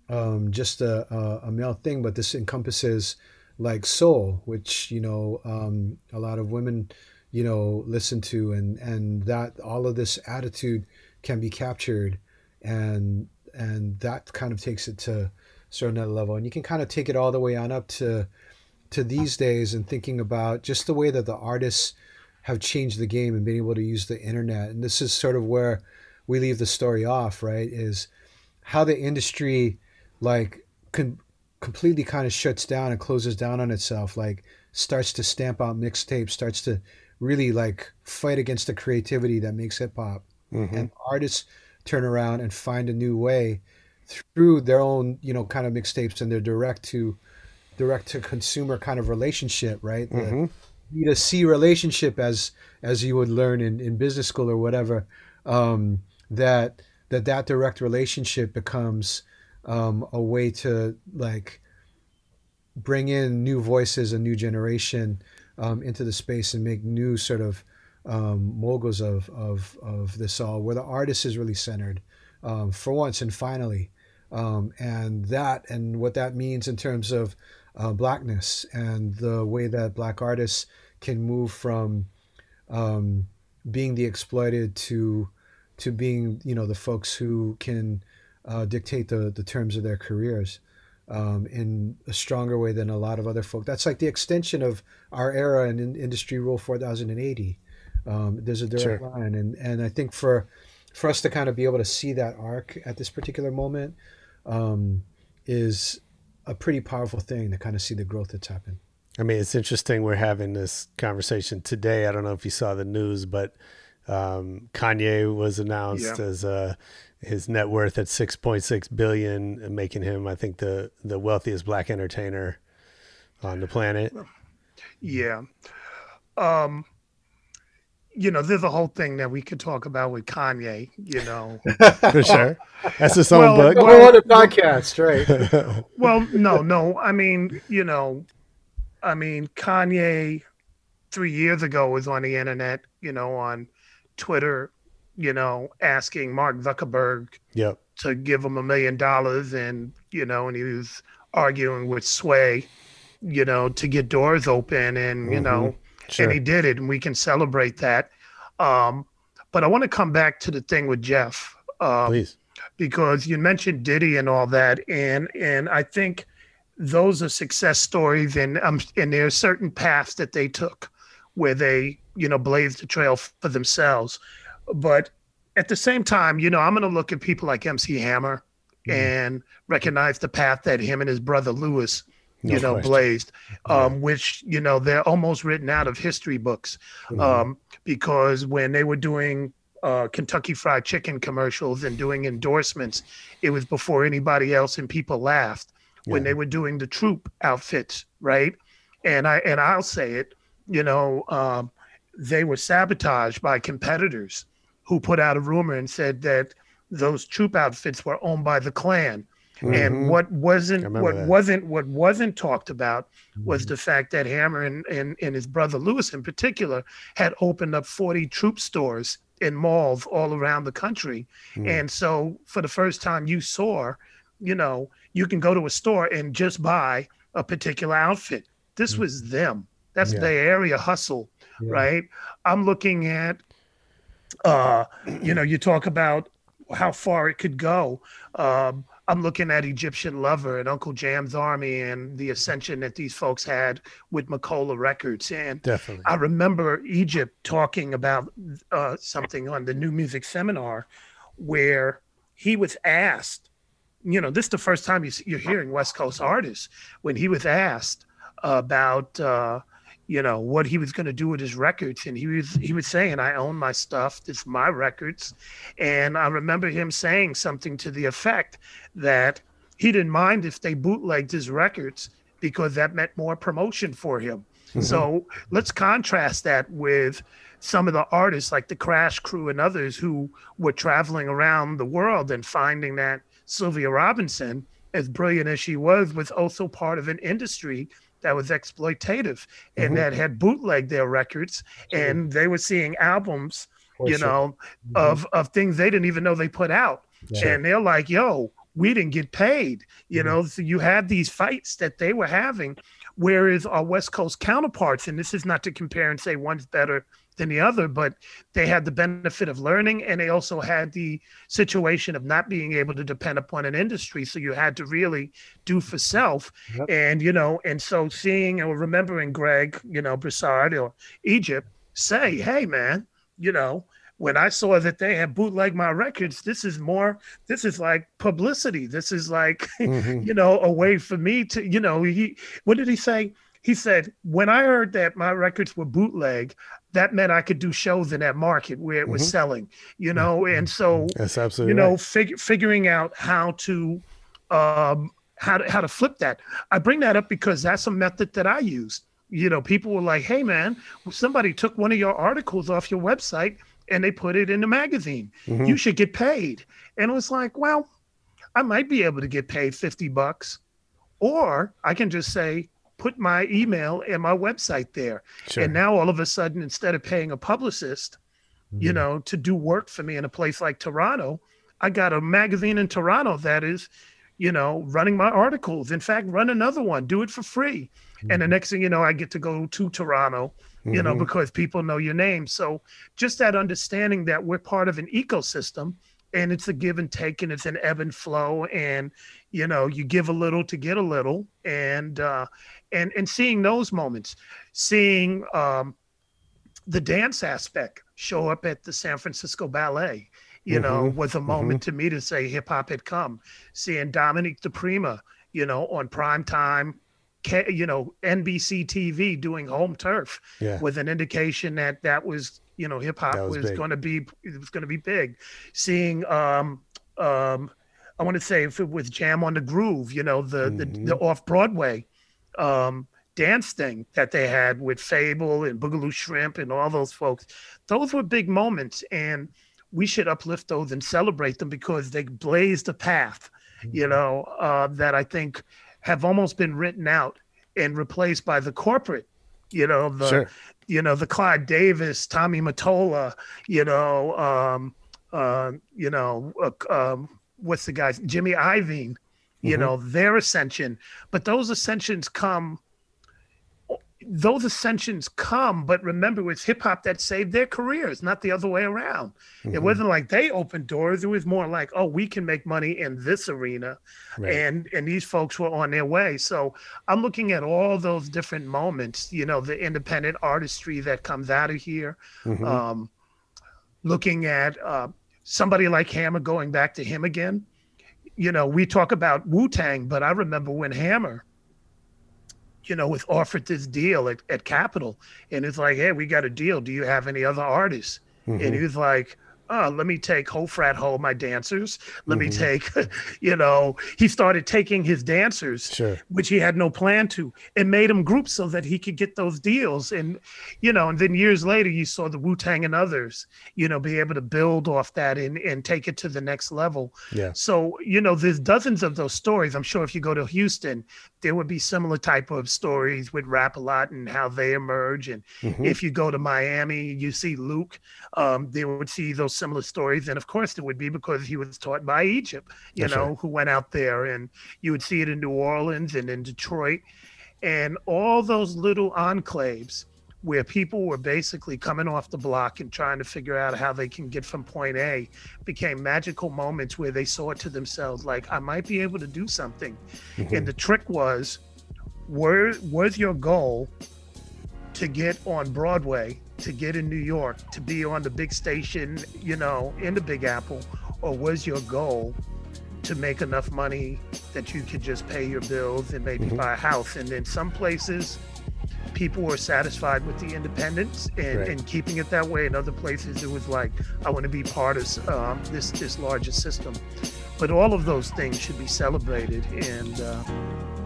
um, just a, a, a, male thing, but this encompasses like soul, which you know um, a lot of women you know listen to and and that all of this attitude can be captured and and that kind of takes it to certain other level. And you can kind of take it all the way on up to to these days and thinking about just the way that the artists have changed the game and being able to use the internet. And this is sort of where we leave the story off right is how the industry like con- completely kind of shuts down and closes down on itself like starts to stamp out mixtapes starts to really like fight against the creativity that makes hip hop Mm-hmm. and artists turn around and find a new way through their own you know kind of mixtapes and their direct to direct to consumer kind of relationship right The Mhm. B to C relationship as as you would learn in, in business school or whatever um, that that that direct relationship becomes um, a way to like bring in new voices a new generation um, into the space and make new sort of um, moguls of, of, of this all where the artist is really centered um, for once and finally. Um, and that and what that means in terms of uh, blackness and the way that black artists can move from um, being the exploited to to being you know the folks who can uh, dictate the, the terms of their careers um, in a stronger way than a lot of other folk. That's like the extension of our era in, in Industry Rule 4080. Um, there's a direct Sure. line, and and I think for for us to kind of be able to see that arc at this particular moment um, is a pretty powerful thing to kind of see the growth that's happened. I mean, it's interesting we're having this conversation today. I don't know if you saw the news, but um, Kanye was announced Yeah. as uh, his net worth at six point six billion, making him, I think, the the wealthiest black entertainer on the planet. Yeah. Um, you know, there's a whole thing that we could talk about with Kanye, you know. For sure, that's his own Well, book. A whole other podcast, right? well, no, no. I mean, you know, I mean, Kanye three years ago was on the internet, you know, on Twitter, you know, asking Mark Zuckerberg Yep. to give him a million dollars and you know and he was arguing with sway you know to get doors open and you know Sure. and he did it and we can celebrate that um but i want to come back to the thing with jeff um, Please. because you mentioned Diddy and all that, and and I think those are success stories, and um, and there are certain paths that they took where they you know blazed the trail for themselves, but at the same time, you know, I'm going to look at people like MC Hammer and recognize the path that him and his brother Lewis, you know, question. blazed, um, which you know they're almost written out of history books, Mm-hmm. um, because when they were doing uh, Kentucky Fried Chicken commercials and doing endorsements, it was before anybody else, and people laughed when Yeah. they were doing the troop outfits, right? And I and I'll say it, you know, um, they were sabotaged by competitors who put out a rumor and said that those troop outfits were owned by the Klan. And what wasn't Mm-hmm. What that. Mm-hmm. wasn't what wasn't talked about was the fact that Hammer and, and, and his brother Lewis in particular had opened up 40 troop stores in malls all around the country. Mm. And so for the first time you saw, you know, you can go to a store and just buy a particular outfit. This was them. That's Mm. Yeah. their area hustle, Yeah. right? I'm looking at uh, you know, you talk about how far it could go. Um, I'm looking at Egyptian Lover and Uncle Jam's Army and the ascension that these folks had with Macola Records. And Definitely. I remember Egypt talking about uh, something on the New Music Seminar where he was asked, you know, this is the first time you, you're hearing West Coast artists, when he was asked about, uh, you know, what he was going to do with his records. And he was, he was saying, I own my stuff. It's my records. And I remember him saying something to the effect that he didn't mind if they bootlegged his records because that meant more promotion for him. Mm-hmm. So let's contrast that with some of the artists like the Crash Crew and others who were traveling around the world and finding that Sylvia Robinson, as brilliant as she was, was also part of an industry that was exploitative and mm-hmm. that had bootlegged their records and they were seeing albums you know mm-hmm. of of things they didn't even know they put out. Yeah. and they're like yo we didn't get paid you mm-hmm. know? So you had these fights that they were having Whereas our West Coast counterparts, and this is not to compare and say one's better than the other, but they had the benefit of learning and they also had the situation of not being able to depend upon an industry. So you had to really do for self. Yep. And, you know, and so seeing or remembering Greg, you know, Broussard or Egypt say, hey, man, you know, when I saw that they had bootleg my records, this is more, this is like publicity. This is like, mm-hmm. you know, a way for me to, you know, he, what did he say? He said, when I heard that my records were bootleg, that meant I could do shows in that market where it was mm-hmm. selling, you know, mm-hmm. and so, That's absolutely you know, right. fig- figuring out how to, um, how to, how to flip that. I bring that up because that's a method that I used. You know, people were like, "Hey, man, somebody took one of your articles off your website and they put it in the magazine. Mm-hmm. You should get paid. And it was like, well, I might be able to get paid 50 bucks. Or I can just say, put my email and my website there. Sure. And now all of a sudden, instead of paying a publicist, mm-hmm. you know, to do work for me in a place like Toronto, I got a magazine in Toronto that is, you know, running my articles. In fact, run another one, do it for free. Mm-hmm. And the mm-hmm. next thing you know, I get to go to Toronto you know, mm-hmm. because people know your name. So just that understanding that we're part of an ecosystem and it's a give and take and it's an ebb and flow and you know you give a little to get a little and uh and and seeing those moments seeing um the dance aspect show up at the San Francisco Ballet you mm-hmm. know was a moment mm-hmm. to me to say hip hop had come seeing Dominique DiPrima you know on prime time you know NBC TV doing home turf yeah. with an indication that that was you know hip hop was, was going to be it was going to be big. Seeing um um I want to say if it was Jam on the Groove, you know the mm-hmm. the, the off Broadway um dance thing that they had with Fabel and Boogaloo Shrimp and all those folks. Those were big moments and we should uplift those and celebrate them because they blazed a path, you mm-hmm. know, uh, that I think have almost been written out and replaced by the corporate you know the sure. You know the Clive Davis, Tommy Mottola, you know, um, uh, you know, uh, um, what's the guys, Jimmy Iovine, you mm-hmm. know, their ascension. But those ascensions come those ascensions come, but remember, it's hip hop that saved their careers, not the other way around. Mm-hmm. It wasn't like they opened doors; it was more like, oh, we can make money in this arena, right. and and these folks were on their way. So I'm looking at all those different moments. You know, the independent artistry that comes out of here. Mm-hmm. Um, looking at uh, somebody like Hammer going back to him again. You know, we talk about Wu Tang, but I remember when Hammer you know, was offered this deal at, at Capitol. And it's like, hey, we got a deal. Do you have any other artists? Mm-hmm. And he was like, oh, let me take Ho Frat Ho, my dancers. Let mm-hmm. me take, you know, he started taking his dancers, sure. which he had no plan to, and made them groups so that he could get those deals. And, you know, and then years later, you saw the Wu Tang and others, you know, be able to build off that and, and take it to the next level. Yeah. So, you know, there's dozens of those stories. I'm sure if you go to Houston, there would be similar type of stories with Rap a Lot and how they emerge. And mm-hmm. if you go to Miami, you see Luke, um, they would see those similar stories. And of course, it would be because he was taught by Egypt, you That's know, right. who went out there. And you would see it in New Orleans and in Detroit and all those little enclaves where people were basically coming off the block and trying to figure out how they can get from point A became magical moments where they saw it to themselves like I might be able to do something. Mm-hmm. And the trick was where was your goal to get on Broadway to get in New York, to be on the big station, you know, in the Big Apple, or was your goal to make enough money that you could just pay your bills and maybe mm-hmm. buy a house? And in some places, people were satisfied with the independence and, right. and keeping it that way. In other places, it was like, I want to be part of um, this this larger system. But all of those things should be celebrated, and uh,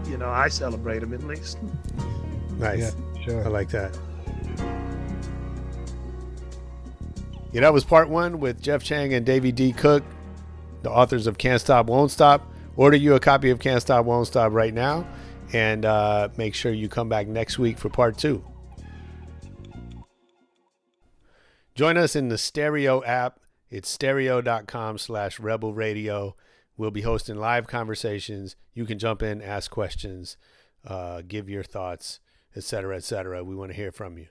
you know, I celebrate them at least. Nice, yeah, sure. I like that. Yeah, that was part one with Jeff Chang and Davy D. Cook, the authors of Can't Stop, Won't Stop. Order you a copy of Can't Stop, Won't Stop right now, and uh, make sure you come back next week for part two. Join us in the Stereo app. It's stereo.com slash rebel radio. We'll be hosting live conversations. You can jump in, ask questions. uh, give your thoughts, etc., etc. We want to hear from you.